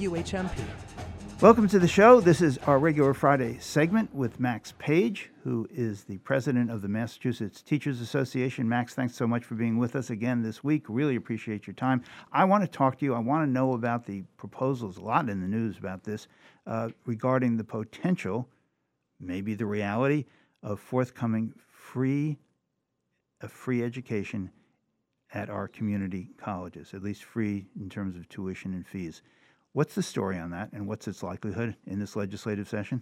WHMP. Welcome to the show. This is our regular Friday segment with Max Page, who is the president of the Massachusetts Teachers Association. Max, thanks so much for being with us again this week. Really appreciate your time. I want to talk to you. I want to know about the proposals, a lot in the news about this, uh, regarding the potential, maybe the reality, of forthcoming free, a free education at our community colleges, at least free in terms of tuition and fees. What's the story on that, and what's its likelihood in this legislative session?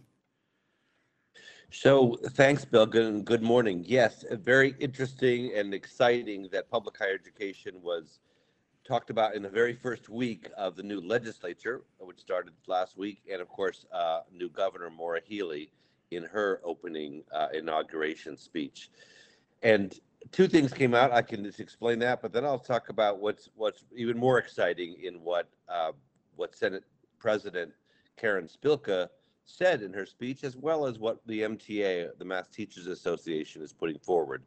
So, thanks, Bill. Good, good morning. Yes, very interesting and exciting that public higher education was talked about in the very first week of the new legislature, which started last week, and of course, uh, new Governor Maura Healey in her opening uh, inauguration speech. And two things came out. I can just explain that, but then I'll talk about what's what's even more exciting in what uh, what Senate President Karen Spilka said in her speech, as well as what the MTA, the Mass Teachers Association, is putting forward.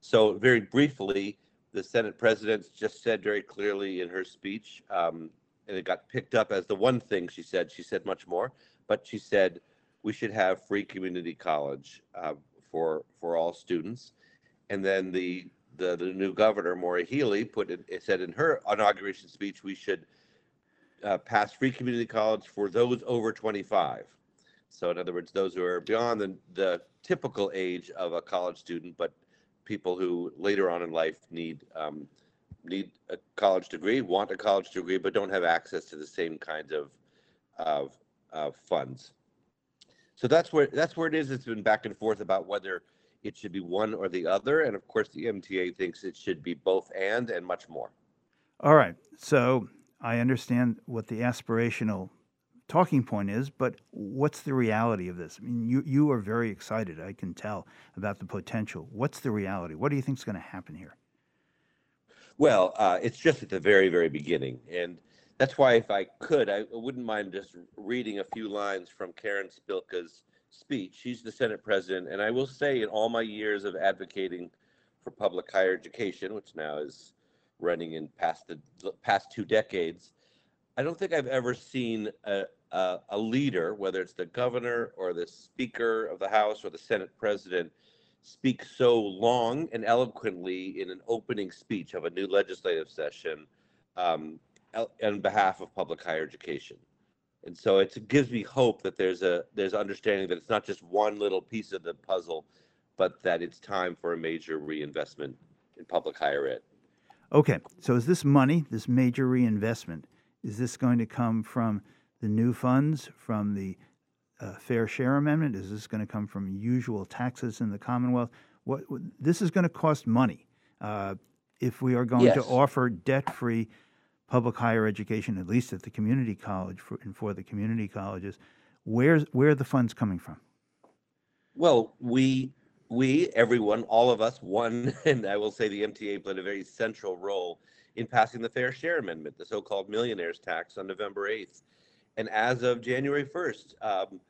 So, very briefly, the Senate President just said very clearly in her speech, um, and it got picked up as the one thing she said. She said much more, but she said we should have free community college uh, for for all students. And then the the, the new governor, Maura Healey, put it, it said in her inauguration speech we should uh, free community college for those over 25. So, in other words, those who are beyond the, the typical age of a college student, but people who later on in life need um, need a college degree, want a college degree, but don't have access to the same kinds of of, of funds. So that's where that's where it is. It's been back and forth about whether it should be one or the other, and of course, the MTA thinks it should be both and and much more. All right. So I understand what the aspirational talking point is, but what's the reality of this? I mean, you, you are very excited, I can tell, about the potential. What's the reality? What do you think is going to happen here? Well, uh, it's just at the very, very beginning. And that's why, if I could, I wouldn't mind just reading a few lines from Karen Spilka's speech. She's the Senate president. And I will say, in all my years of advocating for public higher education, which now is running in past the past two decades, I don't think I've ever seen a, a, a, leader, whether it's the governor or the Speaker of the House or the Senate President, speak so long and eloquently in an opening speech of a new legislative session um, on behalf of public higher education. And so it gives me hope that there's a there's understanding that it's not just one little piece of the puzzle, but that it's time for a major reinvestment in public higher ed. Okay, so is this money, this major reinvestment, is this going to come from the new funds, from the uh, fair share amendment? Is this going to come from usual taxes in the Commonwealth? What, this is going to cost money uh, if we are going yes. to offer debt-free public higher education, at least at the community college for, and for the community colleges. Where's where are the funds coming from? Well, we we, everyone, all of us, won, and I will say the MTA played a very central role in passing the Fair Share Amendment, the so called millionaires tax, on November 8th. And as of January 1st, um,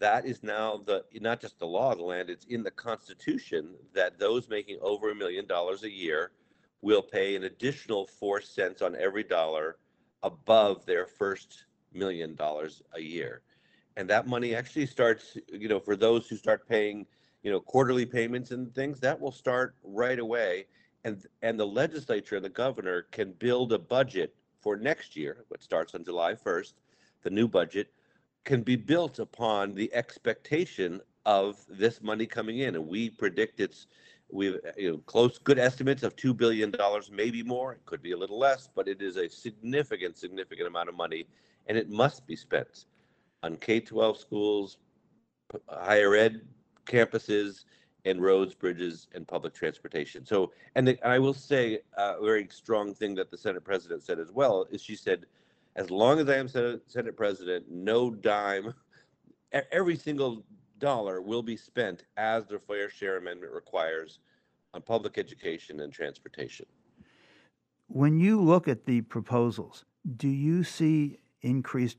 that is now the not just the law of the land, it's in the Constitution that those making over a million dollars a year will pay an additional four cents on every dollar above their first million dollars a year. And that money actually starts, you know, for those who start paying you know quarterly payments and things that will start right away. And and the legislature and the governor can build a budget for next year which starts on july 1st the new budget can be built upon the expectation of this money coming in. And we predict it's we've you know close good estimates of $2 billion maybe more. It could be a little less but it is a significant significant amount of money and it must be spent on k-12 schools higher ed campuses and roads, bridges, and public transportation. So, and, the, and I will say uh, a very strong thing that the Senate president said as well is she said, as long as I am Senate, Senate president, no dime, every single dollar will be spent as the Fair Share Amendment requires on public education and transportation. When you look at the proposals, do you see increased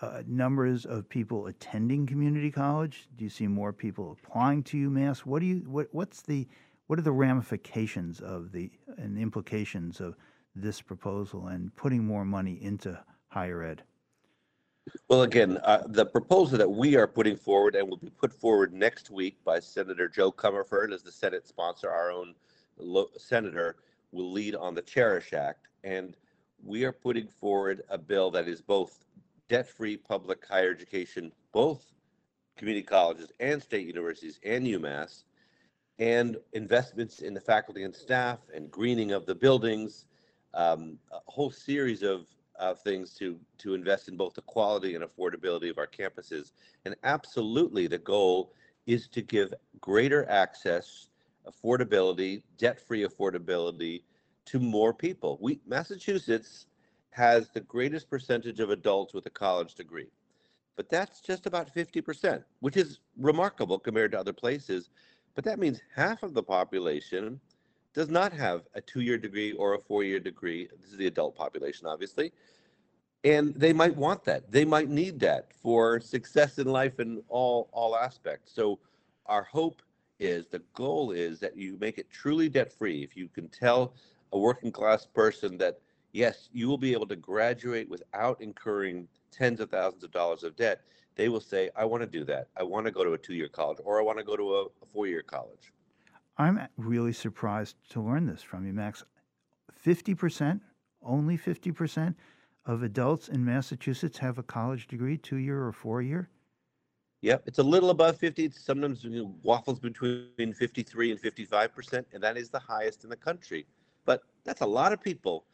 uh, numbers of people attending community college? Do you see more people applying to UMass? What do you what what's the what are the ramifications of the and implications of this proposal and putting more money into higher ed? Well, again, uh, the proposal that we are putting forward and will be put forward next week by Senator Jo Comerford as the Senate sponsor, our own lo- senator, will lead on the Cherish Act. And we are putting forward a bill that is both debt free public higher education, both community colleges and state universities and UMass, and investments in the faculty and staff and greening of the buildings, um, a whole series of uh, things to to invest in both the quality and affordability of our campuses. And absolutely, the goal is to give greater access, affordability, debt-free affordability to more people. We Massachusetts has the greatest percentage of adults with a college degree. But that's just about 50%, which is remarkable compared to other places. But that means half of the population does not have a two year degree or a four year degree. This is the adult population, obviously. And they might want that. They might need that for success in life in all, all aspects. So, our hope is the goal is that you make it truly debt free. If you can tell a working class person that, yes, you will be able to graduate without incurring tens of thousands of dollars of debt, they will say, I want to do that. I want to go to a two year college or I want to go to a, a four year college. I'm really surprised to learn this from you, Max. 50%, only 50% of adults in Massachusetts have a college degree, two year or four year? Yep, it's a little above 50. It's sometimes you know, waffles between 53 and 55%, and that is the highest in the country. But that's a lot of people.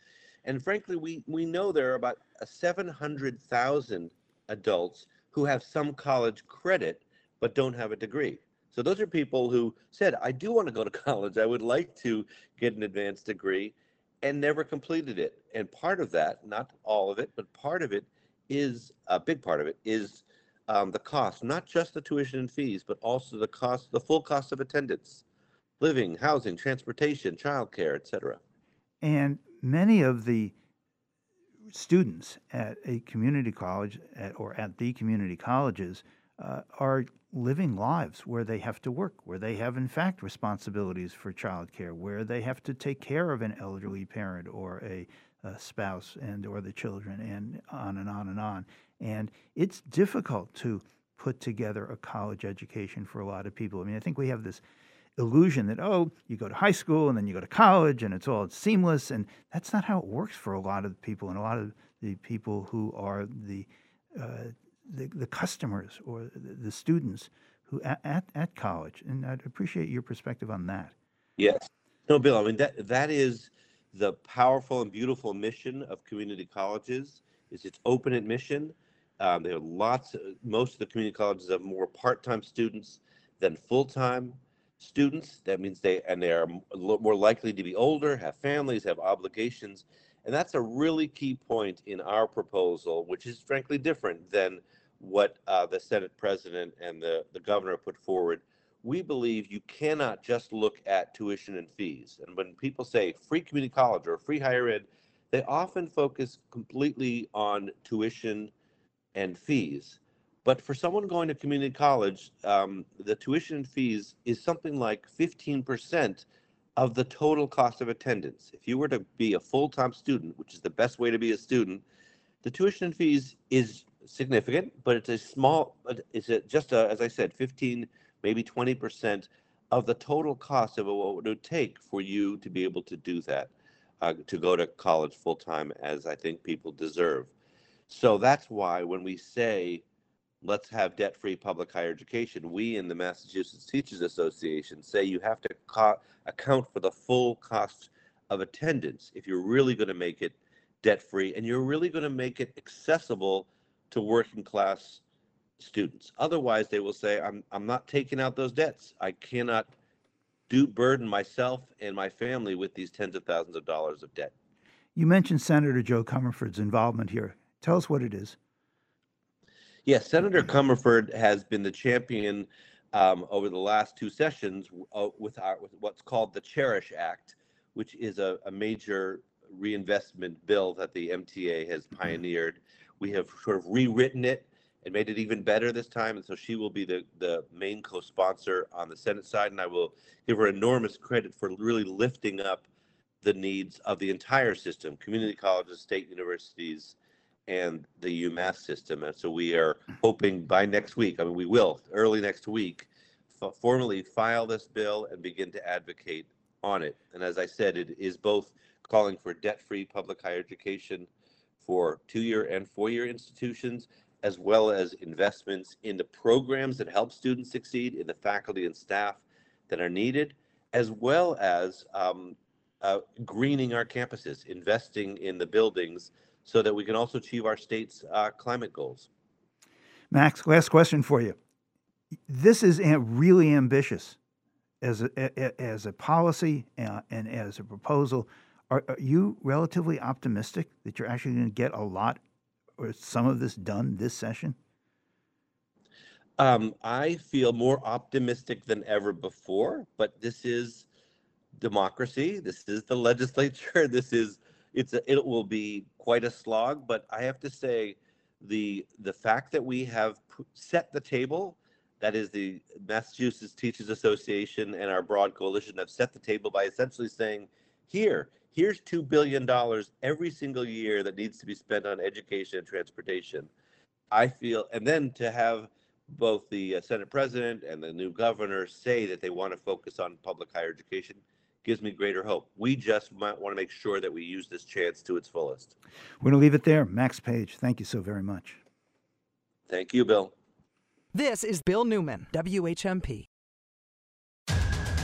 And frankly, we, we know there are about 700,000 adults who have some college credit but don't have a degree. So those are people who said, I do want to go to college. I would like to get an advanced degree and never completed it. And part of that, not all of it, but part of it is a big part of it is um, the cost, not just the tuition and fees, but also the cost, the full cost of attendance, living, housing, transportation, childcare, etc. And many of the students at a community college at, or at the community colleges uh, are living lives where they have to work, where they have, in fact, responsibilities for childcare, where they have to take care of an elderly parent or a, a spouse and or the children, and on and on and on. And it's difficult to put together a college education for a lot of people. I mean, I think we have this illusion that oh you go to high school and then you go to college and it's all seamless and that's not how it works for a lot of people and a lot of the people who are the uh, the, the customers or the, the students who at, at, at college. And I'd appreciate your perspective on that. Yes. No, Bill, I mean, that, that is the powerful and beautiful mission of community colleges is its open admission. Um, there are lots, of, most of the community colleges have more part-time students than full-time students. That means they, and they are more likely to be older, have families, have obligations. And that's a really key point in our proposal, which is frankly different than what uh, the Senate president and the, the governor put forward. We believe you cannot just look at tuition and fees. And when people say free community college or free higher ed, they often focus completely on tuition and fees. But for someone going to community college, um, the tuition and fees is something like 15% of the total cost of attendance. If you were to be a full time student, which is the best way to be a student, the tuition and fees is significant, but it's a small, it's a, just a, as I said, 15, maybe 20% of the total cost of what it would take for you to be able to do that, uh, to go to college full time, as I think people deserve. So that's why when we say, let's have debt free public higher education, we in the Massachusetts Teachers Association say you have to co- account for the full cost of attendance if you're really going to make it debt free and you're really going to make it accessible to working class students. Otherwise, they will say, I'm, I'm not taking out those debts. I cannot do burden myself and my family with these tens of thousands of dollars of debt. You mentioned Senator Jo Comerford's involvement here. Tell us what it is. Yes, Senator Comerford has been the champion um, over the last two sessions uh, with, our, with what's called the Cherish Act, which is a, a major reinvestment bill that the MTA has pioneered. We have sort of rewritten it and made it even better this time. And so she will be the, the main co sponsor on the Senate side. And I will give her enormous credit for really lifting up the needs of the entire system community colleges, state universities, and the UMass system. And so we are hoping by next week, I mean, we will early next week, f- formally file this bill and begin to advocate on it. And as I said, it is both calling for debt free public higher education for two year and four year institutions, as well as investments in the programs that help students succeed, in the faculty and staff that are needed, as well as um, uh, greening our campuses, investing in the buildings so that we can also achieve our state's uh, climate goals. Max, last question for you. This is really ambitious as a, as a policy uh, and as a proposal. Are, are, you relatively optimistic that you're actually going to get a lot or some of this done this session? Um, I feel more optimistic than ever before, but this is democracy. This is the legislature. This is it's a, it will be quite a slog, but I have to say the the fact that we have set the table that is the Massachusetts Teachers Association and our broad coalition have set the table by essentially saying here here's 2 billion dollars every single year that needs to be spent on education and transportation. I feel and then to have both the uh, Senate president and the new governor say that they want to focus on public higher education gives me greater hope. We just might want to make sure that we use this chance to its fullest. We're going to leave it there. Max Page, thank you so very much. Thank you, Bill. This is Bill Newman, WHMP.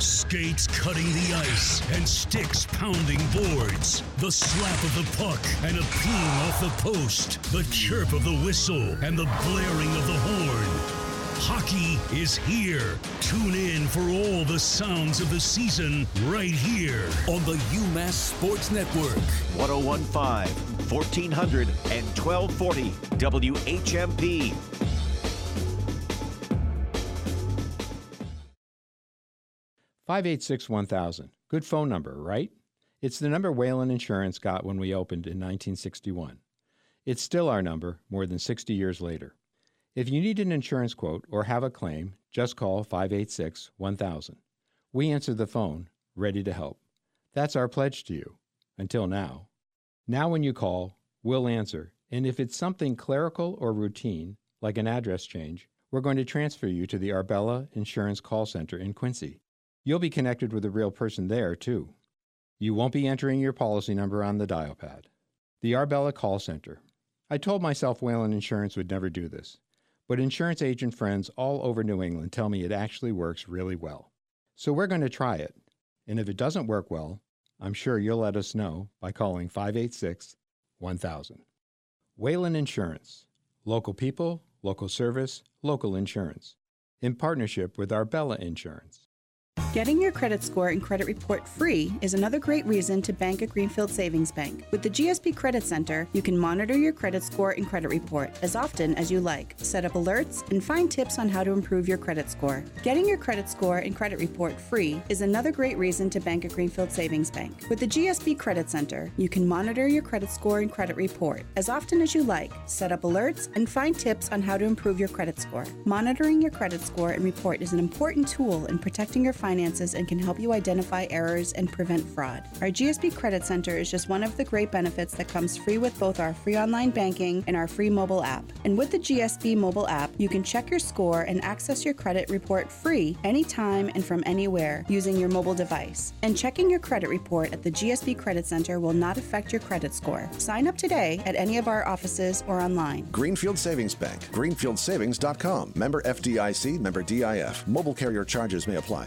Skates cutting the ice and sticks pounding boards. The slap of the puck and a ping off the post. The chirp of the whistle and the blaring of the horn. Hockey is here. Tune in for all the sounds of the season right here on the UMass Sports Network. 1015, 1400, and 1240 WHMP. Five eight six one thousand. Good phone number, right? It's the number Whalen Insurance got when we opened in 1961. It's still our number more than 60 years later. If you need an insurance quote or have a claim, just call 586 1000. We answer the phone, ready to help. That's our pledge to you. Until now. Now, when you call, we'll answer, and if it's something clerical or routine, like an address change, we're going to transfer you to the Arbella Insurance Call Center in Quincy. You'll be connected with a real person there, too. You won't be entering your policy number on the dial pad. The Arbella Call Center. I told myself Whalen Insurance would never do this. But insurance agent friends all over New England tell me it actually works really well. So we're going to try it. And if it doesn't work well, I'm sure you'll let us know by calling 586 1000. Whalen Insurance. Local people, local service, local insurance. In partnership with Arbella Insurance. Getting your credit score and credit report free is another great reason to bank at Greenfield Savings Bank. With the GSB Credit Center, you can monitor your credit score and credit report as often as you like, set up alerts, and find tips on how to improve your credit score. Getting your credit score and credit report free is another great reason to bank at Greenfield Savings Bank. With the GSB Credit Center, you can monitor your credit score and credit report as often as you like, set up alerts, and find tips on how to improve your credit score. Monitoring your credit score and report is an important tool in protecting your finances finances and can help you identify errors and prevent fraud. Our GSB Credit Center is just one of the great benefits that comes free with both our free online banking and our free mobile app. And with the GSB mobile app, you can check your score and access your credit report free anytime and from anywhere using your mobile device. And checking your credit report at the GSB Credit Center will not affect your credit score. Sign up today at any of our offices or online. Greenfield Savings Bank, greenfieldsavings.com. Member FDIC, member DIF. Mobile carrier charges may apply.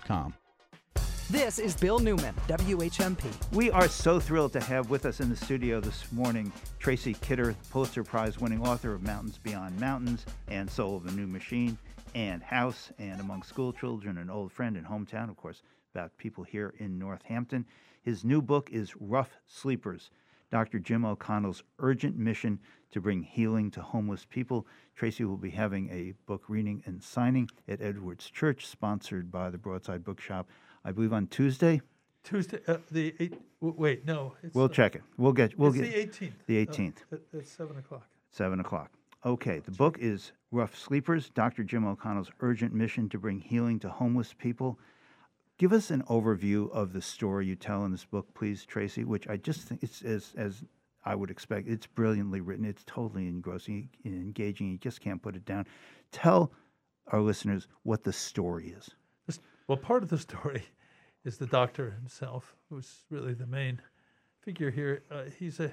This is Bill Newman, WHMP. We are so thrilled to have with us in the studio this morning Tracy Kidder, Pulitzer Prize winning author of Mountains Beyond Mountains and Soul of a New Machine and House and Among School Children, an old friend and hometown, of course, about people here in Northampton. His new book is Rough Sleepers Dr. Jim O'Connell's urgent mission to bring healing to homeless people. Tracy will be having a book reading and signing at Edwards Church, sponsored by the Broadside Bookshop, I believe on Tuesday. Tuesday, uh, the eight. w- Wait, no. It's, We'll uh, check it. We'll get. We'll it's get the 18th. The uh, 18th. at, at seven o'clock. Seven o'clock. Okay, the book is Rough Sleepers Dr. Jim O'Connell's urgent mission to bring healing to homeless people. Give us an overview of the story you tell in this book, please, Tracy, which I just think it's as, as I would expect. It's brilliantly written, it's totally engrossing and engaging. You just can't put it down. Tell our listeners what the story is. Well, part of the story is the doctor himself, who's really the main figure here. Uh, he's a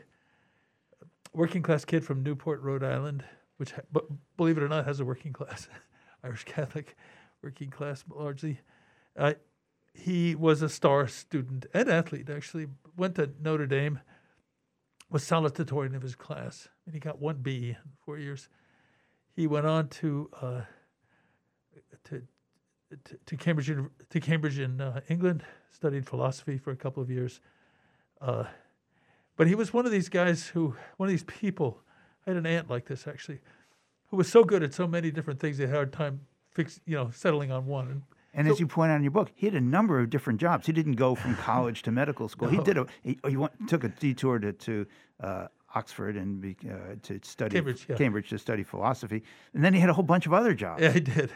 working class kid from Newport, Rhode Island, which, but believe it or not, has a working class, Irish Catholic working class largely. Uh, he was a star student and athlete, actually. Went to Notre Dame, was salutatorian of his class, and he got one B in four years. He went on to uh, to to, to Cambridge to Cambridge in uh, England, studied philosophy for a couple of years. Uh, but he was one of these guys who, one of these people. I had an aunt like this actually, who was so good at so many different things they had a hard time fix, you know, settling on one. And And as you point out in your book, he had a number of different jobs. He didn't go from college to medical school. He did a he, he went, took a detour to, to uh, Oxford and be, uh, to study Cambridge, yeah. Cambridge to study philosophy, and then he had a whole bunch of other jobs. Yeah, he did.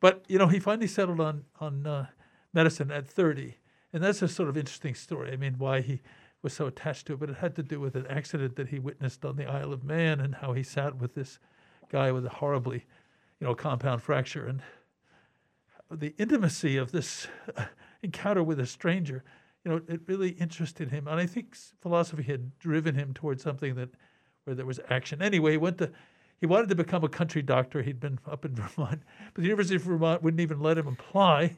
But you know, he finally settled on on uh, medicine at 30, and that's a sort of interesting story. I mean, why he was so attached to it, but it had to do with an accident that he witnessed on the Isle of Man, and how he sat with this guy with a horribly, you know, compound fracture, and the intimacy of this encounter with a stranger. You know, it really interested him, and I think philosophy had driven him towards something that where there was action. Anyway, he went to he wanted to become a country doctor. He'd been up in Vermont, but the University of Vermont wouldn't even let him apply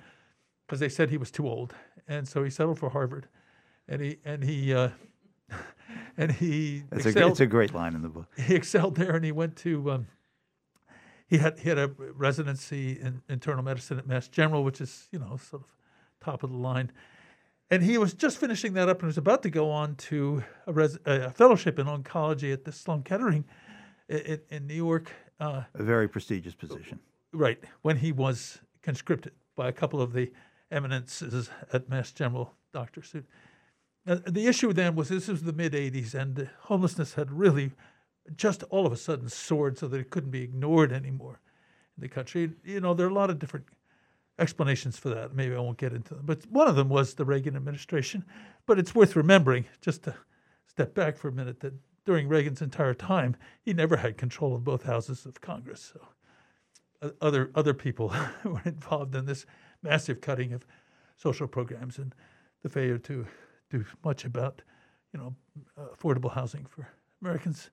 because they said he was too old, and so he settled for Harvard, and he and he uh, and he It's a, it's a great line in the book. he excelled there, and he went to um, he had he had a residency in internal medicine at Mass General, which is you know sort of top of the line. And he was just finishing that up and was about to go on to a, res- a fellowship in oncology at the Sloan Kettering in, in New York. Uh, A very prestigious position. Right, when he was conscripted by a couple of the eminences at Mass General, Dr. Seuss. Uh, the issue then was this was the mid 80s, and homelessness had really just all of a sudden soared so that it couldn't be ignored anymore in the country. You know, there are a lot of different explanations for that. Maybe I won't get into them. But one of them was the Reagan administration. But it's worth remembering, just to step back for a minute, that during Reagan's entire time, he never had control of both houses of Congress. So other other people were involved in this massive cutting of social programs and the failure to do much about, you know, uh, affordable housing for Americans.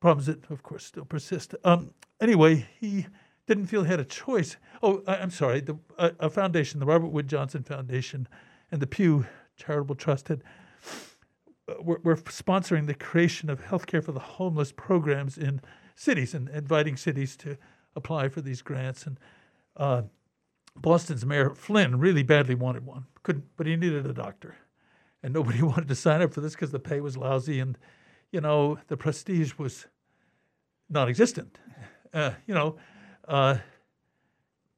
Problems that, of course, still persist. Um, anyway, he didn't feel he had a choice. Oh, I, I'm sorry. The a, a foundation, the Robert Wood Johnson Foundation, and the Pew Charitable Trust had uh, were, were sponsoring the creation of healthcare for the homeless programs in cities and inviting cities to apply for these grants. And uh, Boston's Mayor Flynn really badly wanted one, couldn't, but he needed a doctor, and nobody wanted to sign up for this because the pay was lousy and, you know, the prestige was non-existent. Uh, you know, uh,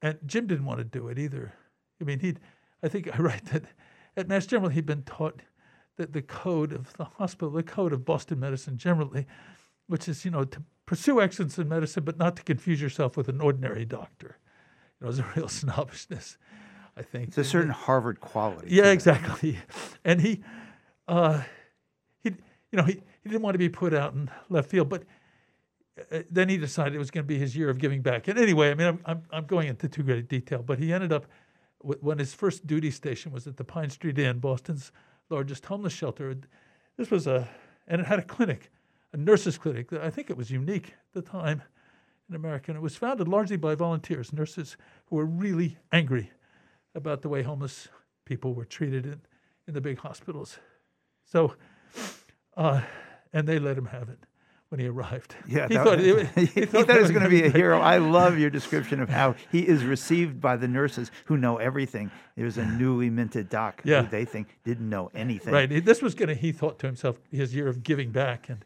and Jim didn't want to do it either. I mean, he'd, I think I write that at Mass General he'd been taught that the code of the hospital, the code of Boston medicine generally, which is, you know, to pursue excellence in medicine, but not to confuse yourself with an ordinary doctor. You know, there's a real snobbishness, I think. It's a certain Harvard quality. Yeah, exactly. And he, uh, he, you know, he, he didn't want to be put out in left field, but uh, then he decided it was going to be his year of giving back. And anyway, I mean, I'm, I'm, I'm going into too great detail, but he ended up when his first duty station was at the Pine Street Inn, Boston's largest homeless shelter. This was a, and it had a clinic, a nurses' clinic. that I think it was unique at the time in America. And it was founded largely by volunteers, nurses who were really angry about the way homeless people were treated in, in the big hospitals. So, uh, and they let him have it. when he arrived. Yeah, he that- thought, it- he, he thought he was going to be a hero. I love your description of how he is received by the nurses who know everything. There's a newly minted doc Yeah. who they think didn't know anything. Right. This was going to, he thought to himself, his year of giving back. And,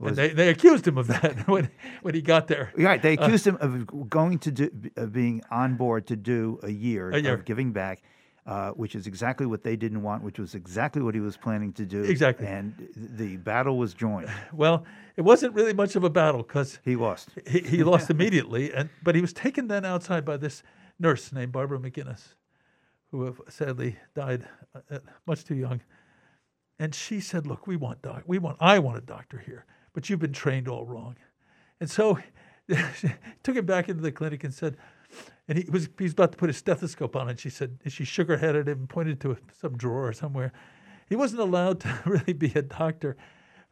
and they, they accused him of that when, when he got there. Right. They Uh, accused him of going to do, of being on board to do a year, A year. of giving back, uh, which is exactly what they didn't want, which was exactly what he was planning to do. Exactly. And the battle was joined. Well, it wasn't really much of a battle because he lost. He, he lost immediately, and but he was taken then outside by this nurse named Barbara McInnis, who have sadly died uh, much too young. And she said, "Look, we want doc. We want. I want a doctor here, but you've been trained all wrong." And so, she took him back into the clinic and said, and he was he was about to put his stethoscope on, and she said, and she shook her head at him and pointed to some drawer somewhere. He wasn't allowed to really be a doctor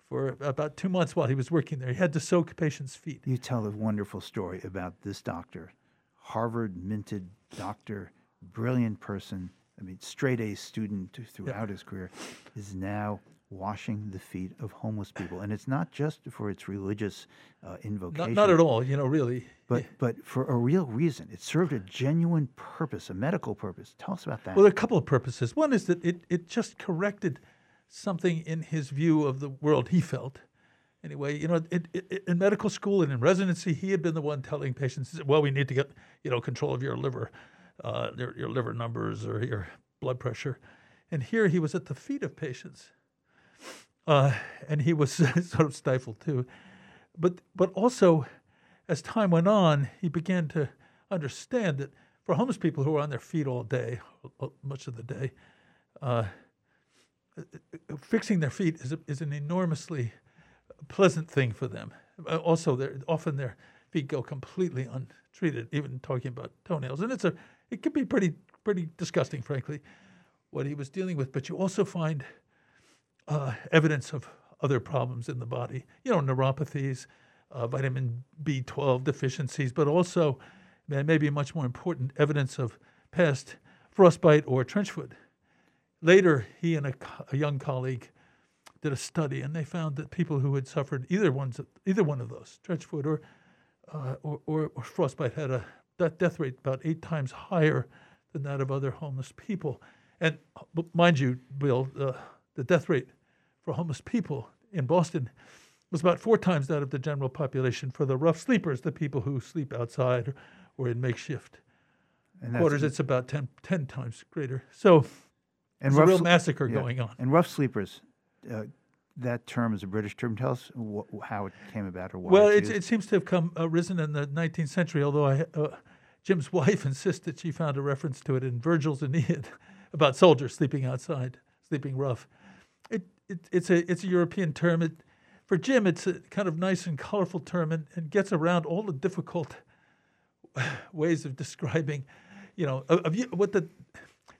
for about two months while he was working there. He had to soak patients' feet. You tell a wonderful story about this doctor, Harvard minted doctor, brilliant person. I mean, straight A student th- throughout his career, is now washing the feet of homeless people, and it's not just for its religious uh, invocation. Not, not at all, you know, really. But but for a real reason, it served a genuine purpose, a medical purpose. Tell us about that. Well, there are a couple of purposes. One is that it, it just corrected something in his view of the world he felt. Anyway, you know, it, it, it- in medical school and in residency, he had been the one telling patients, well, we need to get, you know, control of your liver, uh, your, your liver numbers or your blood pressure. And here he was at the feet of patients. Uh, and he was sort of stifled too. But, but also, as time went on, he began to understand that for homeless people who are on their feet all day, uh, much of the day, uh, fixing their feet is, a, is an enormously pleasant thing for them. Uh, Also, they're, often their feet go completely untreated, even talking about toenails, and it's a it can be pretty pretty disgusting, frankly, what he was dealing with. But you also find uh, evidence of other problems in the body. You know, neuropathies, uh, vitamin B12 deficiencies, but also, maybe much more important, evidence of past frostbite or trench foot. Later, he and a, a young colleague did a study, and they found that people who had suffered either ones, either one of those, trench foot or, uh, or, or, or frostbite, had a that death rate about eight times higher than that of other homeless people. And uh, mind you, Bill, uh, the death rate for homeless people in Boston was about four times that of the general population for the rough sleepers, the people who sleep outside or, in makeshift quarters. It's about 10, 10 times greater. So And there's a real sl- massacre yeah. going on. And rough sleepers, uh, that term is a British term. Tell us wh- how it came about or why. Well, it, it seems to have come uh, in the 19th century, although I, uh, Jim's wife insists that she found a reference to it in Virgil's Aeneid about soldiers sleeping outside, sleeping rough. It, it, it's, a, it's a European term. It, for Jim, it's a kind of nice and colorful term and, and gets around all the difficult ways of describing, you know, of, of what the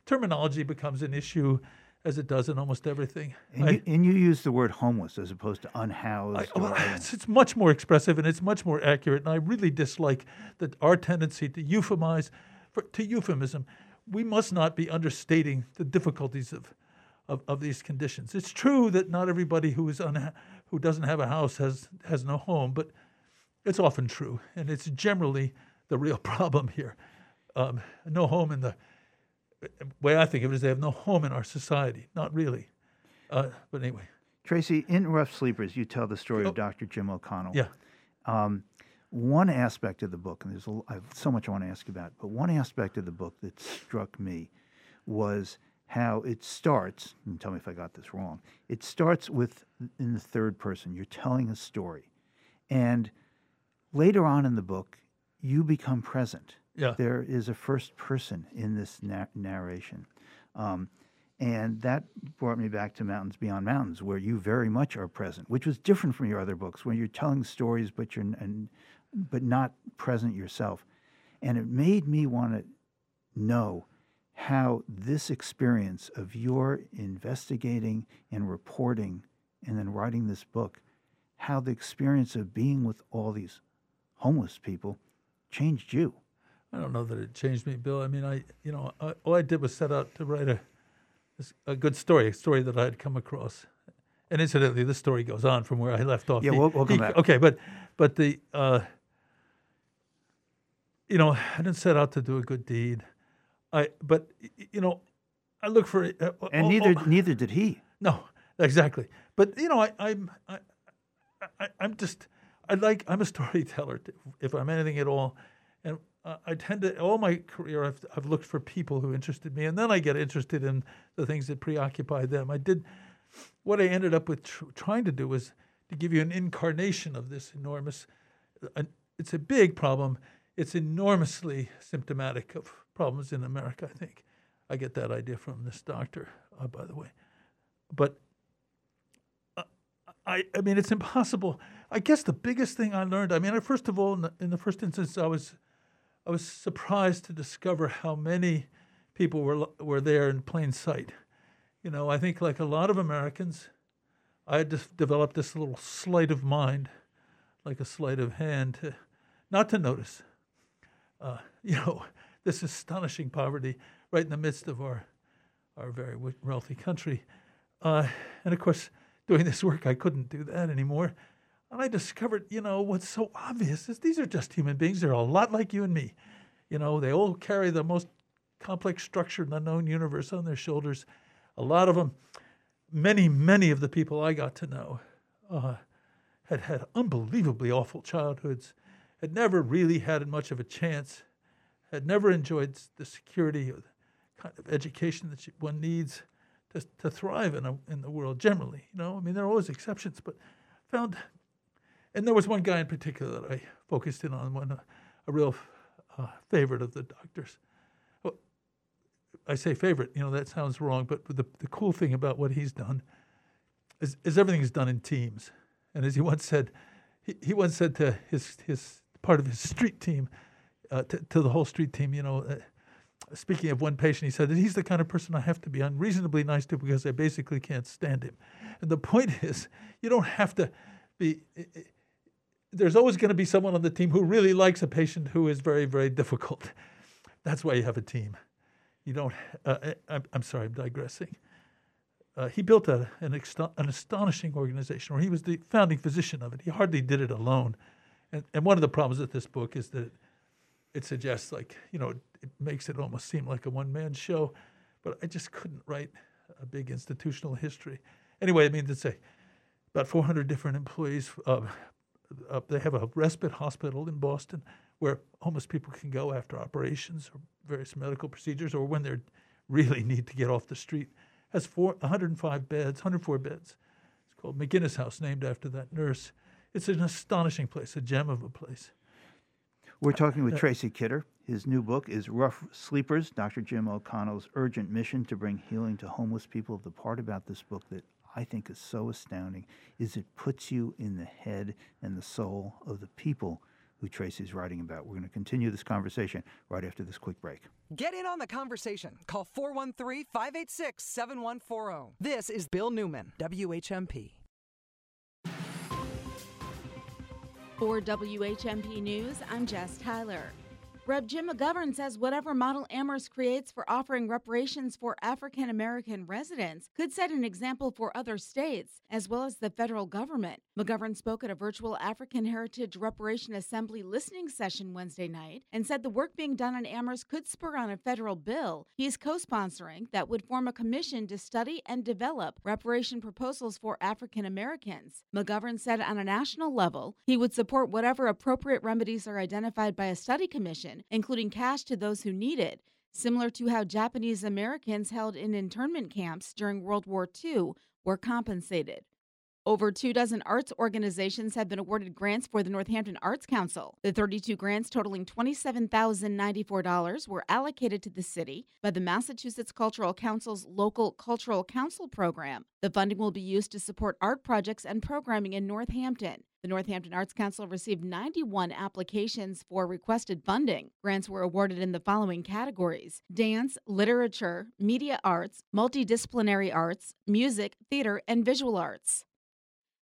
terminology becomes an issue as it does in almost everything. and, I- you, and you use the word homeless as opposed to unhoused. I, well, it's, it's much more expressive and it's much more accurate. And I really dislike that our tendency to euphemize, for, to euphemism. We must not be understating the difficulties of, of, of these conditions. It's true that not everybody who is unha- who doesn't have a house has has no home, but it's often true, and it's generally the real problem here. Um, no home in the way I think of it is they have no home in our society. Not really, uh, but anyway. Tracy, in Rough Sleepers, you tell the story Oh. of Dr. Jim O'Connell. Yeah. Um, one aspect of the book, and there's a, l- I have so much I want to ask you about, but one aspect of the book that struck me was how it starts. And tell me if I got this wrong. It starts with in the third person. You're telling a story, and later on in the book, you become present. Yeah. There is a first person in this na- narration. Um, and that brought me back to Mountains Beyond Mountains, where you very much are present, which was different from your other books, where you're telling stories, but you're n- and, but not present yourself. And it made me want to know how this experience of your investigating and reporting and then writing this book, how the experience of being with all these homeless people changed you. I don't know that it changed me, Bill. I mean, I, you know, I, all I did was set out to write a, a good story, a story that I had come across, and incidentally, this story goes on from where I left off. Yeah, He- we'll- we'll come he- back. Okay, but but the uh, you know, I didn't set out to do a good deed. I but you know, I look for it. Uh, And oh, neither oh, neither did he. no, exactly. But you know, I, I'm I, I, I'm just I like I'm a storyteller if I'm anything at all, and uh, I tend to all my career I've I've looked for people who interested me, and then I get interested in the things that preoccupy them. I did what I ended up with tr- trying to do was to give you an incarnation of this enormous. Uh, it's a big problem. It's enormously symptomatic of problems in America. I think I get that idea from this doctor, uh, by the way. But uh, I, I mean, it's impossible. I guess the biggest thing I learned. I mean, I, first of all, in the, in the first instance, I was, I was surprised to discover how many people were were there in plain sight. You know, I think like a lot of Americans, I had just developed this little sleight of mind, like a sleight of hand, to, not to notice. Uh, you know, this astonishing poverty right in the midst of our our very wealthy country. Uh, and of course, doing this work, I couldn't do that anymore. And I discovered, you know, what's so obvious is these are just human beings. They're a lot like you and me. You know, they all carry the most complex structure in the known universe on their shoulders. A lot of them, many, many of the people I got to know, uh, had had unbelievably awful childhoods, had never really had much of a chance, had never enjoyed the security or the kind of education that one needs to, to thrive in, a, in the world generally. You know, I mean, there are always exceptions, but found, and there was one guy in particular that I focused in on, one, uh, a real uh, favorite of the doctors. I say favorite, you know, that sounds wrong, but the, the cool thing about what he's done is, is everything is done in teams. And as he once said, he, he once said to his, his part of his street team, uh, to, to the whole street team, you know, uh, speaking of one patient, he said that he's the kind of person I have to be unreasonably nice to because I basically can't stand him. And the point is, you don't have to be. There's always going to be someone on the team who really likes a patient who is very, very difficult. That's why you have a team. You don't. Uh, I- I'm, sorry, I'm digressing. Uh, he built a, an, an astonishing organization where he was the founding physician of it. He hardly did it alone. And, and one of the problems with this book is that it suggests like you know it makes it almost seem like a one man show, but I just couldn't write a big institutional history. Anyway, I mean to say, about 400 different employees. Uh, uh, they have a respite hospital in Boston where homeless people can go after operations or various medical procedures, or when they really need to get off the street. Has four, 105 beds, 104 beds. It's called McInnis House, named after that nurse. It's an astonishing place, a gem of a place. We're talking with uh, Tracy Kidder. His new book is Rough Sleepers Dr. Jim O'Connell's Urgent Mission to Bring Healing to Homeless People. The part about this book that I think is so astounding is it puts you in the head and the soul of the people who Tracy's writing about. We're going to continue this conversation right after this quick break. Get in on the conversation. Call 413 586 7140. oh. This is Bill Newman, WHMP. For WHMP News, I'm Jess Tyler. Rep. Jim McGovern says whatever model Amherst creates for offering reparations for African American residents could set an example for other states, as well as the federal government. McGovern spoke at a virtual African Heritage Reparation Assembly listening session Wednesday night and said the work being done in Amherst could spur on a federal bill he is co sponsoring that would form a commission to study and develop reparation proposals for African Americans. McGovern said on a national level, he would support whatever appropriate remedies are identified by a study commission, including cash to those who need it, similar to how Japanese Americans held in internment camps during World War II were compensated. Over two dozen arts organizations have been awarded grants for the Northampton Arts Council. The 32 grants totaling $27,094 were allocated to the city by the Massachusetts Cultural Council's local Cultural Council program. The funding will be used to support art projects and programming in Northampton. The Northampton Arts Council received 91 applications for requested funding. Grants were awarded in the following categories dance, literature, media arts, multidisciplinary arts, music, theater, and visual arts.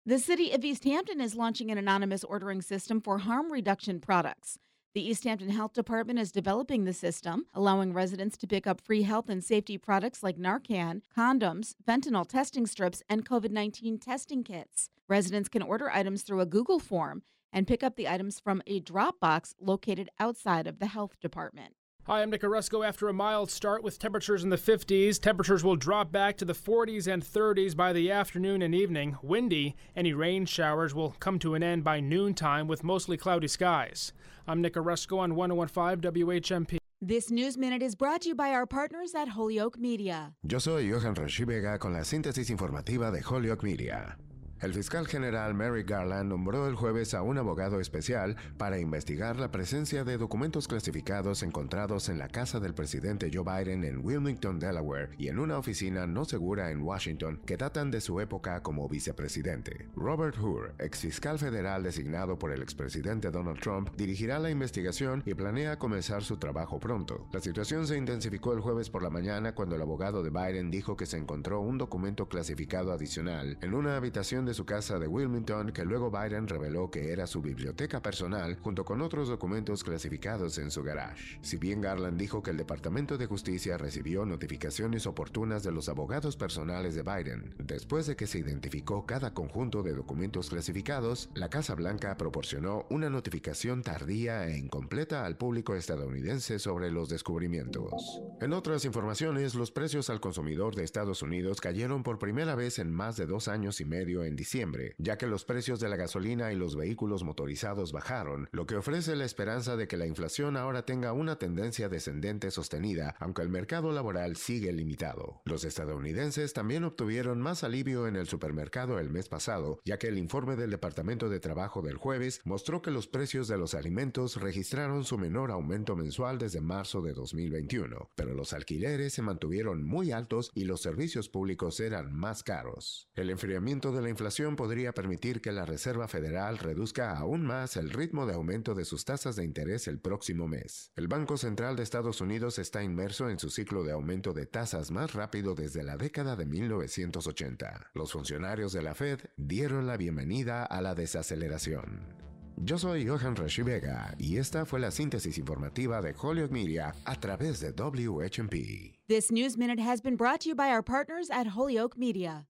The city of Easthampton is launching an anonymous ordering system for harm reduction products. The Easthampton Health Department is developing the system, allowing residents to pick up free health and safety products like Narcan, condoms, fentanyl testing strips, and COVID 19 testing kits. Residents can order items through a Google form and pick up the items from a drop box located outside of the health department. Hi, I'm Nick Orusco. After a mild start with temperatures in the 50s, temperatures will drop back to the 40s and 30s by the afternoon and evening. Windy, any rain showers will come to an end by noontime with mostly cloudy skies. I'm Nick Orusco on 1015 WHMP. This News Minute is brought to you by our partners at Holyoke Media. Yo soy Johan Rashi Vega con la síntesis informativa de Holyoke Media. El fiscal general Mary Garland nombró el jueves a un abogado especial para investigar la presencia de documentos clasificados encontrados en la casa del presidente Joe Biden en Wilmington, Delaware, y en una oficina no segura en Washington que datan de su época como vicepresidente. Robert Hur, ex fiscal federal designado por el expresidente Donald Trump, dirigirá la investigación y planea comenzar su trabajo pronto. La situación se intensificó el jueves por la mañana cuando el abogado de Biden dijo que se encontró un documento clasificado adicional en una habitación de su casa de Wilmington que luego Biden reveló que era su biblioteca personal junto con otros documentos clasificados en su garage. Si bien Garland dijo que el Departamento de Justicia recibió notificaciones oportunas de los abogados personales de Biden, después de que se identificó cada conjunto de documentos clasificados, la Casa Blanca proporcionó una notificación tardía e incompleta al público estadounidense sobre los descubrimientos. En otras informaciones, los precios al consumidor de Estados Unidos cayeron por primera vez en más de dos años y medio en diciembre, ya que los precios de la gasolina y los vehículos motorizados bajaron, lo que ofrece la esperanza de que la inflación ahora tenga una tendencia descendente sostenida, aunque el mercado laboral sigue limitado. Los estadounidenses también obtuvieron más alivio en el supermercado el mes pasado, ya que el informe del Departamento de Trabajo del jueves mostró que los precios de los alimentos registraron su menor aumento mensual desde marzo de 2021, pero los alquileres se mantuvieron muy altos y los servicios públicos eran más caros. El enfriamiento de la inflación podría permitir que la Reserva Federal reduzca aún más el ritmo de aumento de sus tasas de interés el próximo mes. El Banco Central de Estados Unidos está inmerso en su ciclo de aumento de tasas más rápido desde la década de 1980. Los funcionarios de la Fed dieron la bienvenida a la desaceleración. Yo soy Johan Rashi Vega y esta fue la síntesis informativa de Holyoke Media a través de WHMP. This News Minute has been brought to you by our partners at Holyoke Media.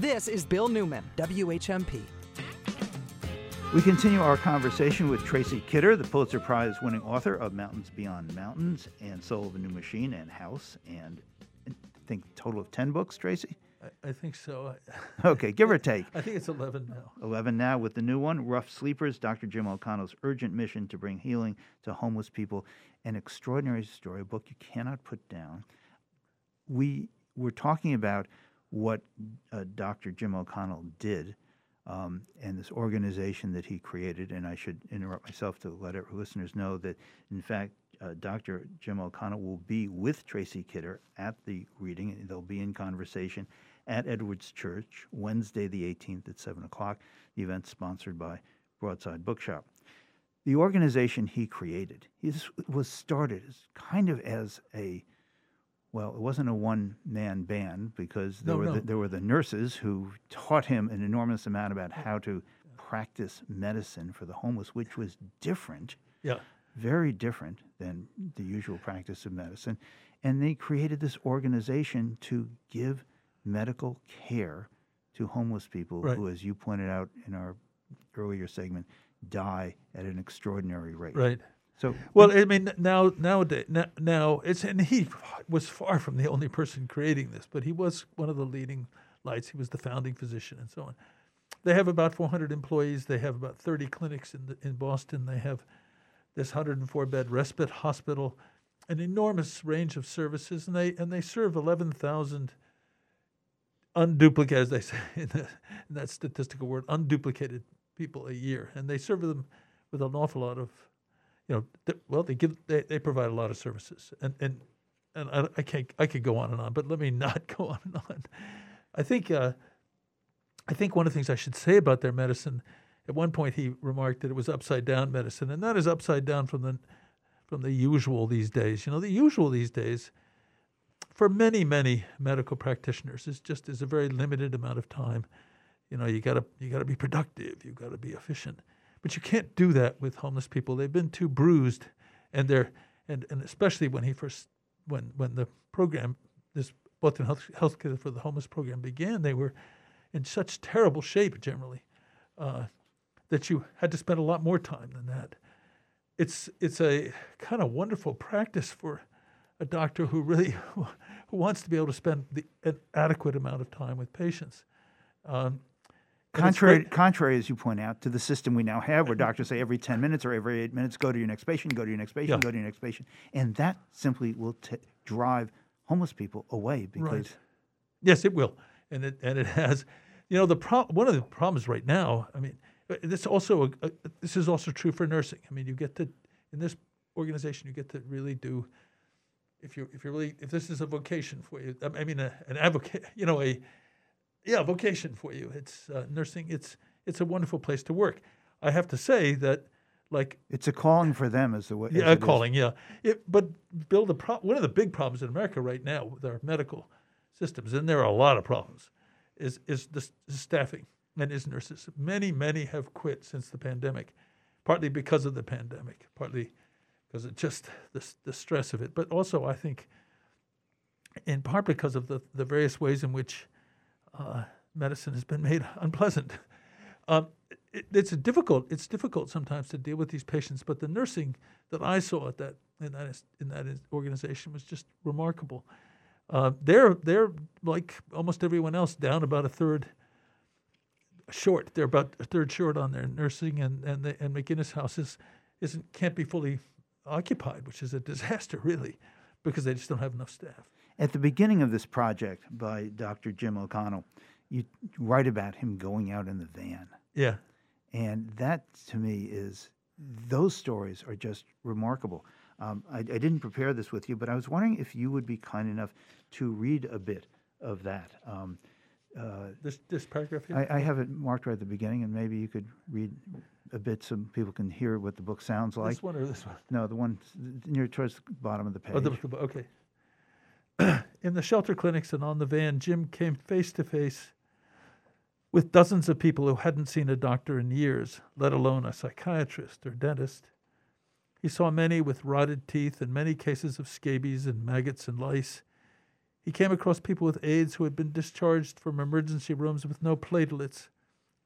This is Bill Newman, WHMP. We continue our conversation with Tracy Kidder, the Pulitzer Prize winning author of Mountains Beyond Mountains and Soul of a New Machine and House, and I think total of 10 books, Tracy? I, I think so. Okay, give or take. I think it's 11 now. 11 now with the new one, Rough Sleepers, Dr. Jim O'Connell's urgent mission to bring healing to homeless people. An extraordinary story, a book you cannot put down. We were talking about what uh, Dr. Jim O'Connell did um, and this organization that he created. And I should interrupt myself to let our listeners know that, in fact, uh, Dr. Jim O'Connell will be with Tracy Kidder at the reading. They'll be in conversation at Edwards Church Wednesday, the 18th at 7 o'clock. The event sponsored by Broadside Bookshop. The organization he created was started as kind of as a well, it wasn't a one man band because there, No, were no. The, there were the nurses who taught him an enormous amount about how to practice medicine for the homeless, which was different, Yeah. very different than the usual practice of medicine. And they created this organization to give medical care to homeless people Right. who, as you pointed out in our earlier segment, die at an extraordinary rate. Right. So, Well, I mean, now nowadays, now, now it's and he was far from the only person creating this, but he was one of the leading lights. He was the founding physician and so on. They have about 400 employees. They have about 30 clinics in the, in Boston. They have this 104 bed respite hospital, an enormous range of services, and they and they serve 11,000 unduplicated, as they say in, the, in that statistical word, unduplicated people a year, and they serve them with an awful lot of you know, well, they give they, they provide a lot of services, and and and I, I can't I could go on and on, but let me not go on and on. I think uh, I think one of the things I should say about their medicine. At one point, he remarked that it was upside down medicine, and that is upside down from the from the usual these days. You know, the usual these days for many many medical practitioners is just is a very limited amount of time. You know, you gotta you gotta be productive, you gotta be efficient. But you can't do that with homeless people. They've been too bruised, and they're and, and especially when he first when when the program this Boston Health Healthcare for the Homeless program began, they were in such terrible shape generally uh, that you had to spend a lot more time than that. It's it's a kind of wonderful practice for a doctor who really who wants to be able to spend the, an adequate amount of time with patients. Um, Contrary, contrary, as you point out, to the system we now have, where doctors say every 10 minutes or every eight minutes, go to your next patient, go to your next patient, Yeah. go to your next patient. And that simply will t- drive homeless people away because Right. Yes, it will, and it and it has. You know, the pro- one of the problems right now. I mean, uh, this also a, a, this is also true for nursing. I mean, you get to in this organization, you get to really do. If you if you really if this is a vocation for you, I mean, a, an advocate, you know, a yeah vocation for you. It's uh, nursing. It's it's a wonderful place to work. I have to say that, like it's a calling for them as the way. yeah, it is. calling. Yeah, it, but Bill, the pro- one of the big problems in America right now with our medical systems, and there are a lot of problems, is is the, the staffing and is nurses. Many, many have quit since the pandemic, partly because of the pandemic, partly because of just the the stress of it, but also I think, in part because of the the various ways in which uh, medicine has been made unpleasant. Um, it, it's difficult. It's difficult sometimes to deal with these patients, but the nursing that I saw at that in that in that organization was just remarkable. Uh, they're they're like almost everyone else, down about a third short. They're about a third short on their nursing, and and the, and McInnis House is isn't can't be fully occupied, which is a disaster really, because they just don't have enough staff. At the beginning of this project by Dr. Jim O'Connell, you write about him going out in the van. Yeah. And that to me is, those stories are just remarkable. Um, I, I didn't prepare this with you, but I was wondering if you would be kind enough to read a bit of that. Um, uh, This this paragraph here. I, I have it marked right at the beginning, and maybe you could read a bit so people can hear what the book sounds like. This one or this one? No, the one near towards the bottom of the page. Oh, the, okay. In the shelter clinics and on the van, Jim came face to face with dozens of people who hadn't seen a doctor in years, let alone a psychiatrist or dentist. He saw many with rotted teeth and many cases of scabies and maggots and lice. He came across people with AIDS who had been discharged from emergency rooms with no platelets,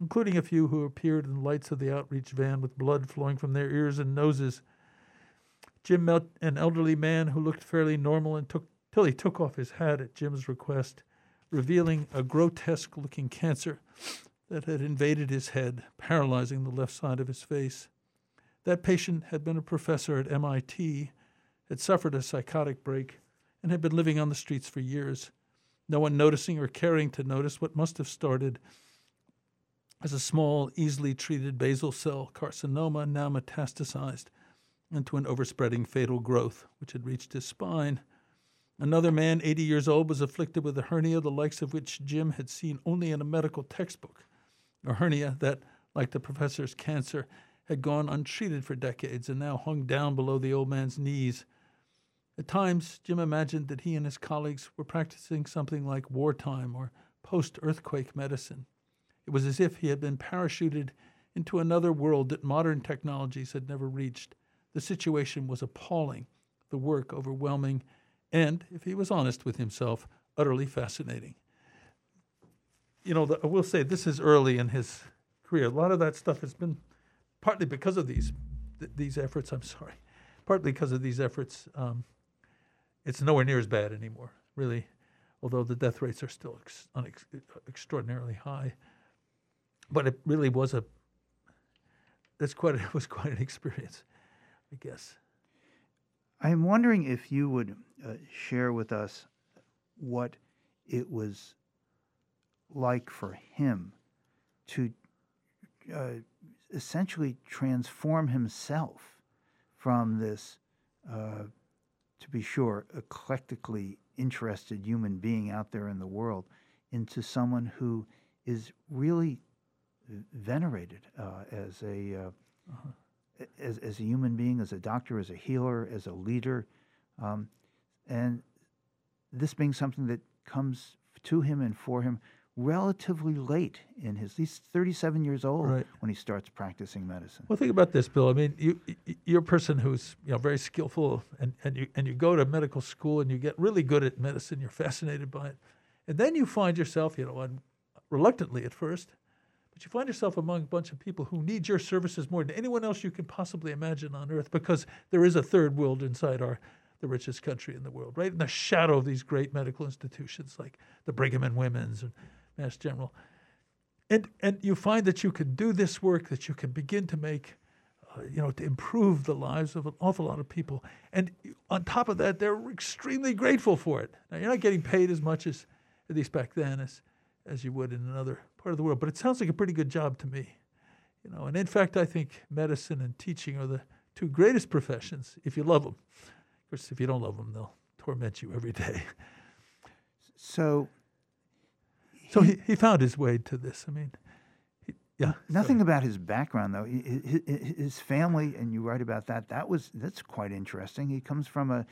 including a few who appeared in the lights of the outreach van with blood flowing from their ears and noses. Jim met an elderly man who looked fairly normal and took till he took off his hat at Jim's request, revealing a grotesque looking cancer that had invaded his head, paralyzing the left side of his face. That patient had been a professor at MIT, had suffered a psychotic break, and had been living on the streets for years, no one noticing or caring to notice what must have started as a small, easily treated basal cell carcinoma now metastasized into an overspreading fatal growth which had reached his spine. Another man, 80 years old, was afflicted with a hernia the likes of which Jim had seen only in a medical textbook. A hernia that, like the professor's cancer, had gone untreated for decades and now hung down below the old man's knees. At times, Jim imagined that he and his colleagues were practicing something like wartime or post earthquake medicine. It was as if he had been parachuted into another world that modern technologies had never reached. The situation was appalling, the work overwhelming, and, if he was honest with himself, utterly fascinating. You know, the, I will say this is early in his career. A lot of that stuff has been partly because of these th- these efforts. I'm sorry, partly because of these efforts. Um, it's nowhere near as bad anymore, really, although the death rates are still ex- unex- extraordinarily high. But it really was a that's quite it was quite an experience, I guess. I'm wondering if you would uh, share with us what it was like for him to uh, essentially transform himself from this, uh, to be sure, eclectically interested human being out there in the world into someone who is really venerated uh, as a uh, as, as a human being, as a doctor, as a healer, as a leader, um, and this being something that comes to him and for him relatively late in his. He's 37 years old Right. when he starts practicing medicine. Well, think about this, Bill. I mean, you you're a person who's you know very skillful, and, and you and you go to medical school and you get really good at medicine. You're fascinated by it, and then you find yourself, you know, reluctantly at first, but you find yourself among a bunch of people who need your services more than anyone else you can possibly imagine on earth, because there is a third world inside our the richest country in the world, right? In the shadow of these great medical institutions like the Brigham and Women's and Mass General. And and you find that you can do this work that you can begin to make uh, you know to improve the lives of an awful lot of people. And on top of that they're extremely grateful for it. Now you're not getting paid as much as at least back then as as you would in another part of the world but it sounds like a pretty good job to me you know. And in fact i think medicine and teaching are the two greatest professions if you love them course if you don't love them they'll torment you every day So so he, he found his way to this i mean he, yeah Nothing about his background, though. His, his family, and you write about that. That was that's quite interesting. He comes from a,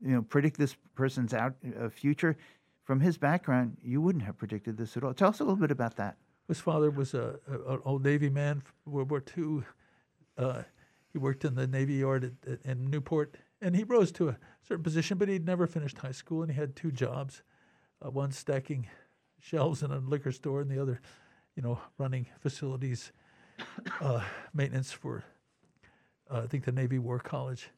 you know, predict this person's out uh, future. From his background, you wouldn't have predicted this at all. Tell us a little bit about that. His father was a, a an old Navy man, World War II. Uh, he worked in the Navy Yard at, at, in Newport, and he rose to a certain position, but he'd never finished high school, and he had two jobs, uh, one stacking shelves in a liquor store, and the other, you know, running facilities uh, maintenance for, uh, I think, the Navy War College.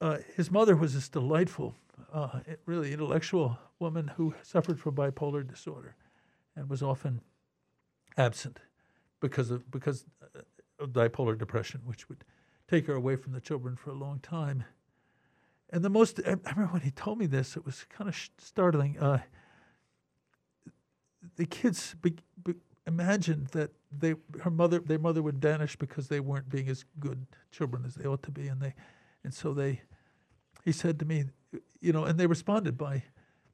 Uh, his mother was this delightful, uh, really intellectual woman who suffered from bipolar disorder, and was often absent because of because of bipolar depression, which would take her away from the children for a long time. And the most I remember when he told me this, it was kind of startling. Uh, the kids be, be, imagined that they her mother their mother would vanish because they weren't being as good children as they ought to be, and they and so they he said to me, you know, and they responded by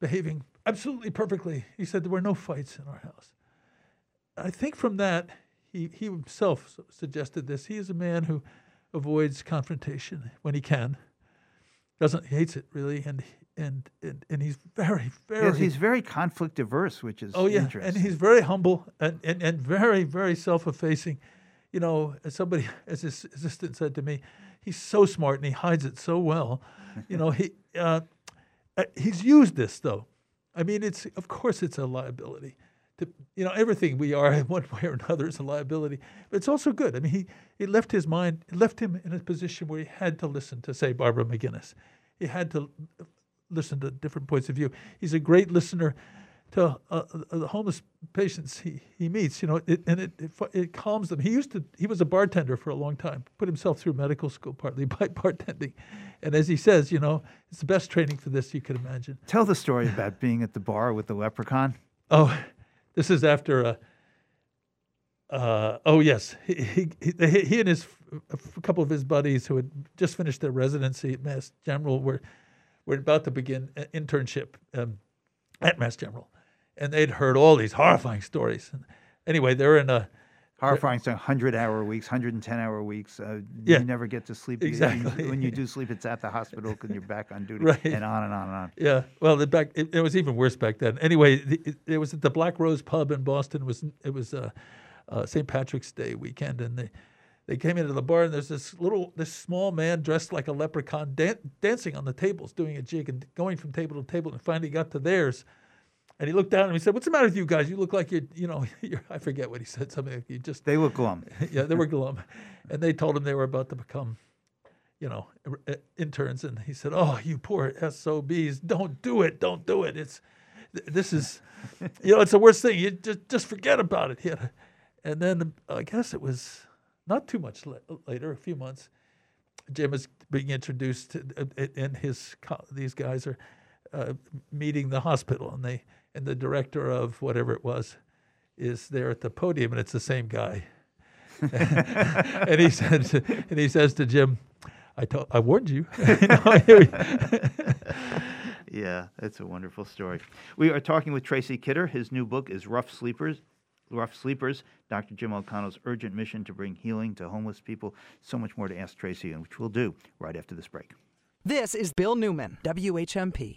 behaving absolutely perfectly. He said there were no fights in our house. I think from that, he, he himself suggested this. He is a man who avoids confrontation when he can. Doesn't he hates it really, and and and, and he's very very Yes, he's very conflict averse, which is oh yeah, interesting. and he's very humble and, and, and very very self-effacing. You know, as somebody as his assistant said to me, he's so smart and he hides it so well. You know, he uh, uh, he's used this though. I mean, it's of course it's a liability. To, you know, everything we are in one way or another is a liability, but it's also good. I mean, he, he left his mind, it left him in a position where he had to listen to, say, Barbara McInnis. He had to listen to different points of view. He's a great listener to uh, uh, the homeless patients he, he meets, you know, it, and it, it it calms them. He used to he was a bartender for a long time, put himself through medical school partly by bartending, and as he says, you know, it's the best training for this you could imagine. Tell the story about being at the bar with the leprechaun. Oh, this is after a. Uh, oh yes, he, he, he, he and his a couple of his buddies who had just finished their residency at Mass General were were about to begin an internship um, at Mass General, and they'd heard all these horrifying stories. And anyway, they're in a Horrifying, so 100 hour weeks, 110 hour weeks. Uh, Yeah, You never get to sleep. You- you- When you do sleep, it's at the hospital because you're back on duty. Right. And on and on and on. Yeah, well, the back it, it was even worse back then. Anyway, the, it, it was at the Black Rose Pub in Boston. It was it was uh, uh, St. Patrick's Day weekend, and they they came into the bar, and there's this little this small man dressed like a leprechaun dan- dancing on the tables, doing a jig and going from table to table, and finally got to theirs. And he looked down and he said, "What's the matter with you guys? You look like you're, you know, you're, I forget what he said. Something like you just They were glum. yeah, they were glum, and they told him they were about to become, you know, uh, interns. And he said, "Oh, you poor SOBs, don't do it, don't do it. It's th- this is, you know, it's the worst thing. You just just forget about it." He a- and then I guess it was not too much la- later, a few months. Jim is being introduced, to, uh, and his these guys are uh, meeting the hospital, and they and the director of whatever it was is there at the podium, and it's the same guy. and he said, and he says to Jim, "I told, I warned you." You Yeah, it's a wonderful story. We are talking with Tracy Kidder. His new book is Rough Sleepers. Rough Sleepers, Dr. Jim O'Connell's urgent mission to bring healing to homeless people. So much more to ask Tracy, and which we'll do right after this break. This is Bill Newman, WHMP.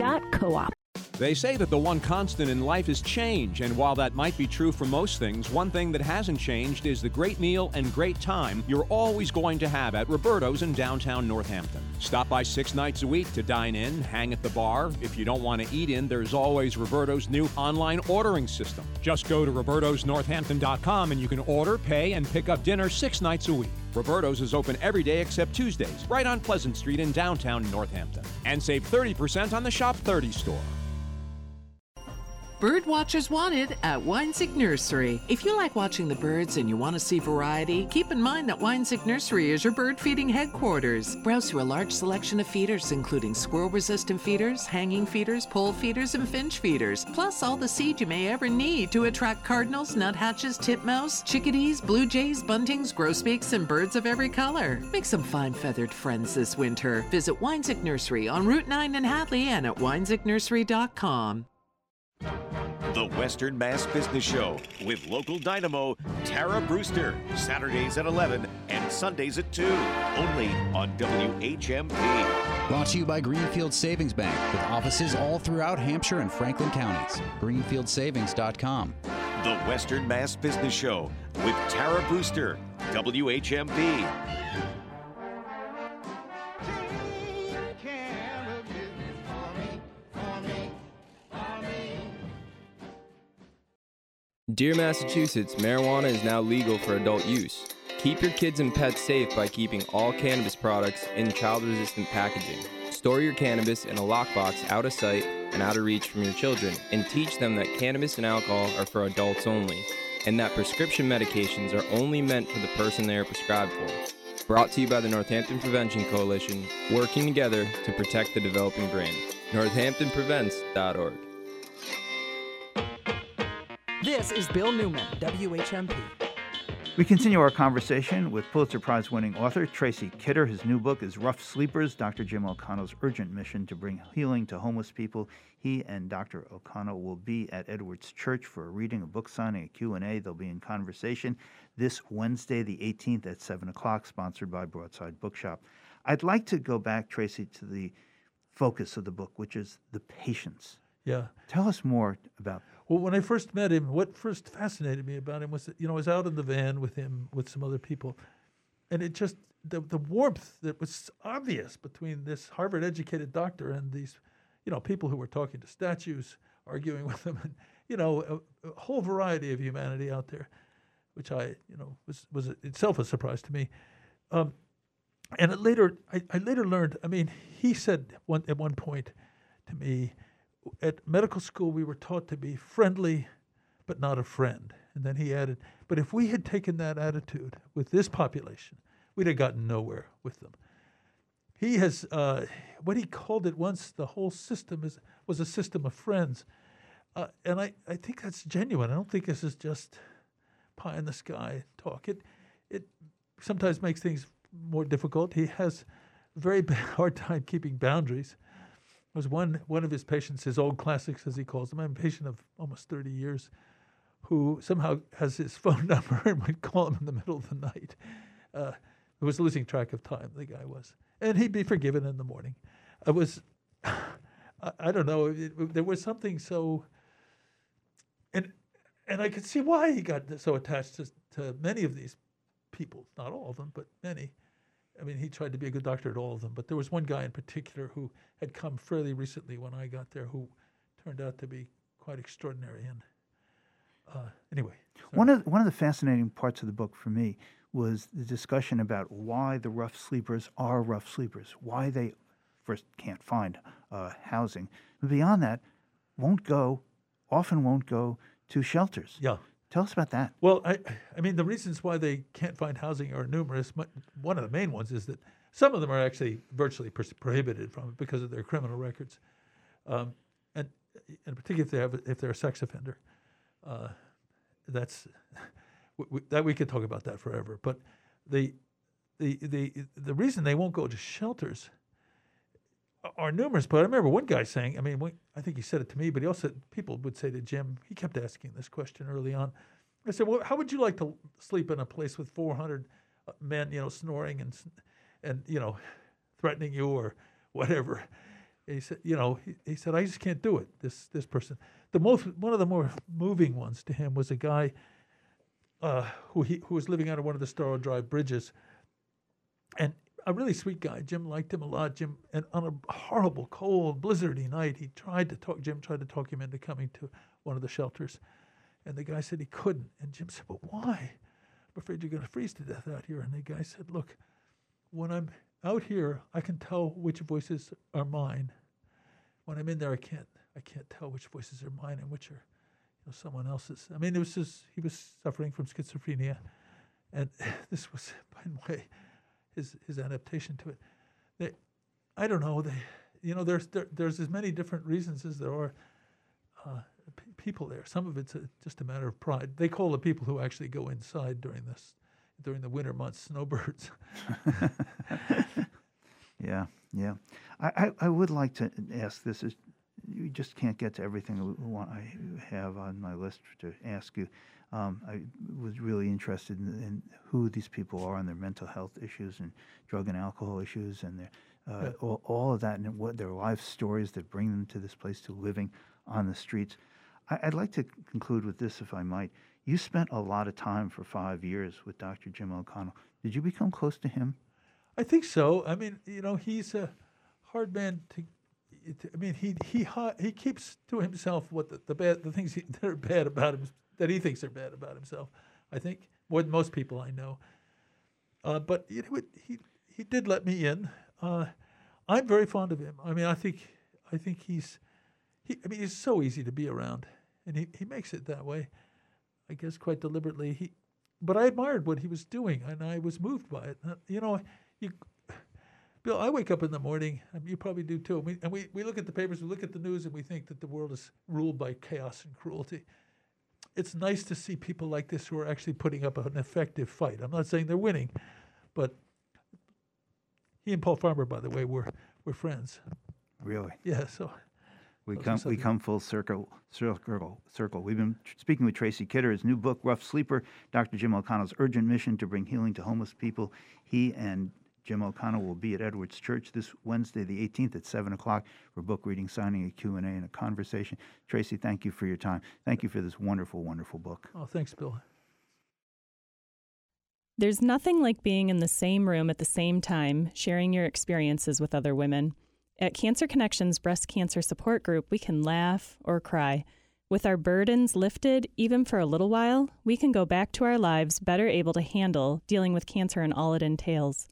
They say that the one constant in life is change, and while that might be true for most things, one thing that hasn't changed is the great meal and great time you're always going to have at Roberto's in downtown Northampton. Stop by six nights a week to dine in, hang at the bar. If you don't want to eat in, there's always Roberto's new online ordering system. Just go to robertosnorthampton.com and you can order, pay, and pick up dinner six nights a week. Roberto's is open every day except Tuesdays, right on Pleasant Street in downtown Northampton. And save 30% on the Shop 30 store. Bird Watchers Wanted at Wanczyk Nursery. If you like watching the birds and you want to see variety, keep in mind that Wanczyk Nursery is your bird feeding headquarters. Browse through a large selection of feeders, including squirrel resistant feeders, hanging feeders, pole feeders, and finch feeders, plus all the seed you may ever need to attract cardinals, nuthatches, titmouse, chickadees, blue jays, buntings, grosbeaks, and birds of every color. Make some fine feathered friends this winter. Visit Wanczyk Nursery on Route 9 in Hadley and at wanczyknursery.com. The Western Mass Business Show with local dynamo Tara Brewster, Saturdays at 11 and Sundays at 2, only on WHMP. Brought to you by Greenfield Savings Bank with offices all throughout Hampshire and Franklin counties. GreenfieldSavings.com. The Western Mass Business Show with Tara Brewster, WHMP. Dear Massachusetts, marijuana is now legal for adult use. Keep your kids and pets safe by keeping all cannabis products in child resistant packaging. Store your cannabis in a lockbox out of sight and out of reach from your children, and teach them that cannabis and alcohol are for adults only, and that prescription medications are only meant for the person they are prescribed for. Brought to you by the Northampton Prevention Coalition, working together to protect the developing brain. NorthamptonPrevents.org. This is Bill Newman, WHMP. We continue our conversation with Pulitzer Prize winning author Tracy Kidder. His new book is Rough Sleepers, Dr. Jim O'Connell's urgent mission to bring healing to homeless people. He and Dr. O'Connell will be at Edwards Church for a reading, a book signing, a Q&A. They'll be in conversation this Wednesday, the 18th at 7 o'clock, sponsored by Broadside Bookshop. I'd like to go back, Tracy, to the focus of the book, which is the patients. Yeah. Tell us more about well, when I first met him, what first fascinated me about him was that, you know, I was out in the van with him with some other people, and it just the the warmth that was obvious between this Harvard educated doctor and these, you know, people who were talking to statues, arguing with them, and you know, a, a whole variety of humanity out there, which I, you know, was was itself a surprise to me. Um, and later, I, I later learned. I mean, he said one at one point to me at medical school, we were taught to be friendly, but not a friend. And then he added, but if we had taken that attitude with this population, we'd have gotten nowhere with them. He has, uh, what he called it once, the whole system is, was a system of friends. Uh, and I, I think that's genuine. I don't think this is just pie in the sky talk. It, it sometimes makes things more difficult. He has a very hard time keeping boundaries was one one of his patients, his old classics as he calls them. I'm a patient of almost 30 years, who somehow has his phone number and would call him in the middle of the night. Uh, was losing track of time. The guy was, and he'd be forgiven in the morning. I was, I, I don't know. It, it, there was something so, and and I could see why he got so attached to, to many of these people. Not all of them, but many. I mean, he tried to be a good doctor at all of them, but there was one guy in particular who had come fairly recently when I got there who turned out to be quite extraordinary. And uh, anyway, One of one of the fascinating parts of the book for me was the discussion about why the rough sleepers are rough sleepers, why they first can't find uh, housing, but beyond that, won't go, often won't go to shelters. Yeah. Tell us about that. Well, I, I mean, the reasons why they can't find housing are numerous. One of the main ones is that some of them are actually virtually prohibited from it because of their criminal records, um, and in particular if they have if they're a sex offender. Uh, that's we, we, that we could talk about that forever. But the the the the reason they won't go to shelters are numerous. But I remember one guy saying, I mean, when, I think he said it to me, but he also people would say to Jim. He kept asking this question early on. I said, "Well, how would you like to sleep in a place with 400 men, you know, snoring and and you know, threatening you or whatever?" And he said, "You know," he, he said, "I just can't do it." This this person, the most one of the more moving ones to him was a guy uh, who he who was living under one of the Storrow Drive bridges, and a really sweet guy. Jim liked him a lot. Jim, and on a horrible, cold, blizzardy night, he tried to talk. Jim tried to talk him into coming to one of the shelters, and the guy said he couldn't. And Jim said, "But why? I'm afraid you're going to freeze to death out here." And the guy said, "Look, when I'm out here, I can tell which voices are mine. When I'm in there, I can't. I can't tell which voices are mine and which are, you know, someone else's. I mean, it was just he was suffering from schizophrenia, and this was, by the way, his his adaptation to it. They, I don't know. They, you know, there's there, there's as many different reasons as there are uh, p- people there. Some of it's a, just a matter of pride. They call the people who actually go inside during this during the winter months snowbirds. Yeah, yeah. I, I, I would like to ask this. Is you just can't get to everything I I have on my list to ask you. Um, I was really interested in, in who these people are and their mental health issues and drug and alcohol issues and their uh, Yeah. all, all of that and what their life stories that bring them to this place to living on the streets. I, I'd like to conclude with this, if I might. You spent a lot of time for five years with Dr. Jim O'Connell. Did you become close to him? I think so. I mean, you know, he's a hard man to. I mean, he he he keeps to himself what the, the bad the things he, that are bad about him that he thinks are bad about himself. I think more than most people I know. Uh, but you know, he he did let me in. Uh, I'm very fond of him. I mean, I think I think he's he. I mean, he's so easy to be around, and he, he makes it that way. I guess quite deliberately. He, but I admired what he was doing, and I was moved by it. Uh, You know, you, Bill, I wake up in the morning, and you probably do too. And we, and we, we look at the papers, we look at the news, and we think that the world is ruled by chaos and cruelty. It's nice to see people like this who are actually putting up an effective fight. I'm not saying they're winning, but he and Paul Farmer, by the way, were were friends. Really? Yeah. So We come we come full circle circle circle. We've been tr- speaking with Tracy Kidder. His new book, Rough Sleeper, Dr. Jim O'Connell's urgent mission to bring healing to homeless people. He and Jim O'Connell will be at Edwards Church this Wednesday, the 18th at 7 o'clock for book reading, signing, a Q&A, and a conversation. Tracy, thank you for your time. Thank you for this wonderful, wonderful book. Oh, thanks, Bill. There's nothing like being in the same room at the same time, sharing your experiences with other women. At Cancer Connections Breast Cancer Support Group, we can laugh or cry. With our burdens lifted, even for a little while, we can go back to our lives better able to handle dealing with cancer and all it entails.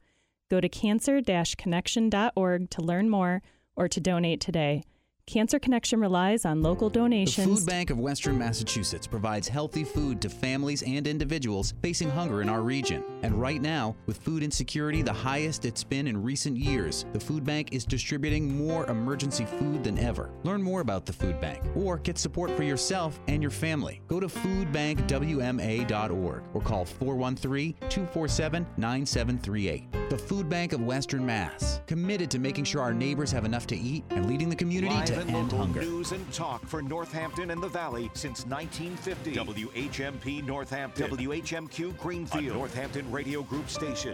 Go to cancer connection.org to learn more or to donate today. Cancer Connection relies on local donations. The donations. Food Bank of Western Massachusetts provides healthy food to families and individuals facing hunger in our region. And right now, with food insecurity the highest it's been in recent years, the Food Bank is distributing more emergency food than ever. Learn more about the Food Bank or get support for yourself and your family. Go to foodbankwma.org or call 413 247 9738. The Food Bank of Western Mass, committed to making sure our neighbors have enough to eat and leading the community Live to and local hunger. news and talk for Northampton and the Valley since 1950. WHMP Northampton. WHMQ Greenfield. Northampton Radio Group station.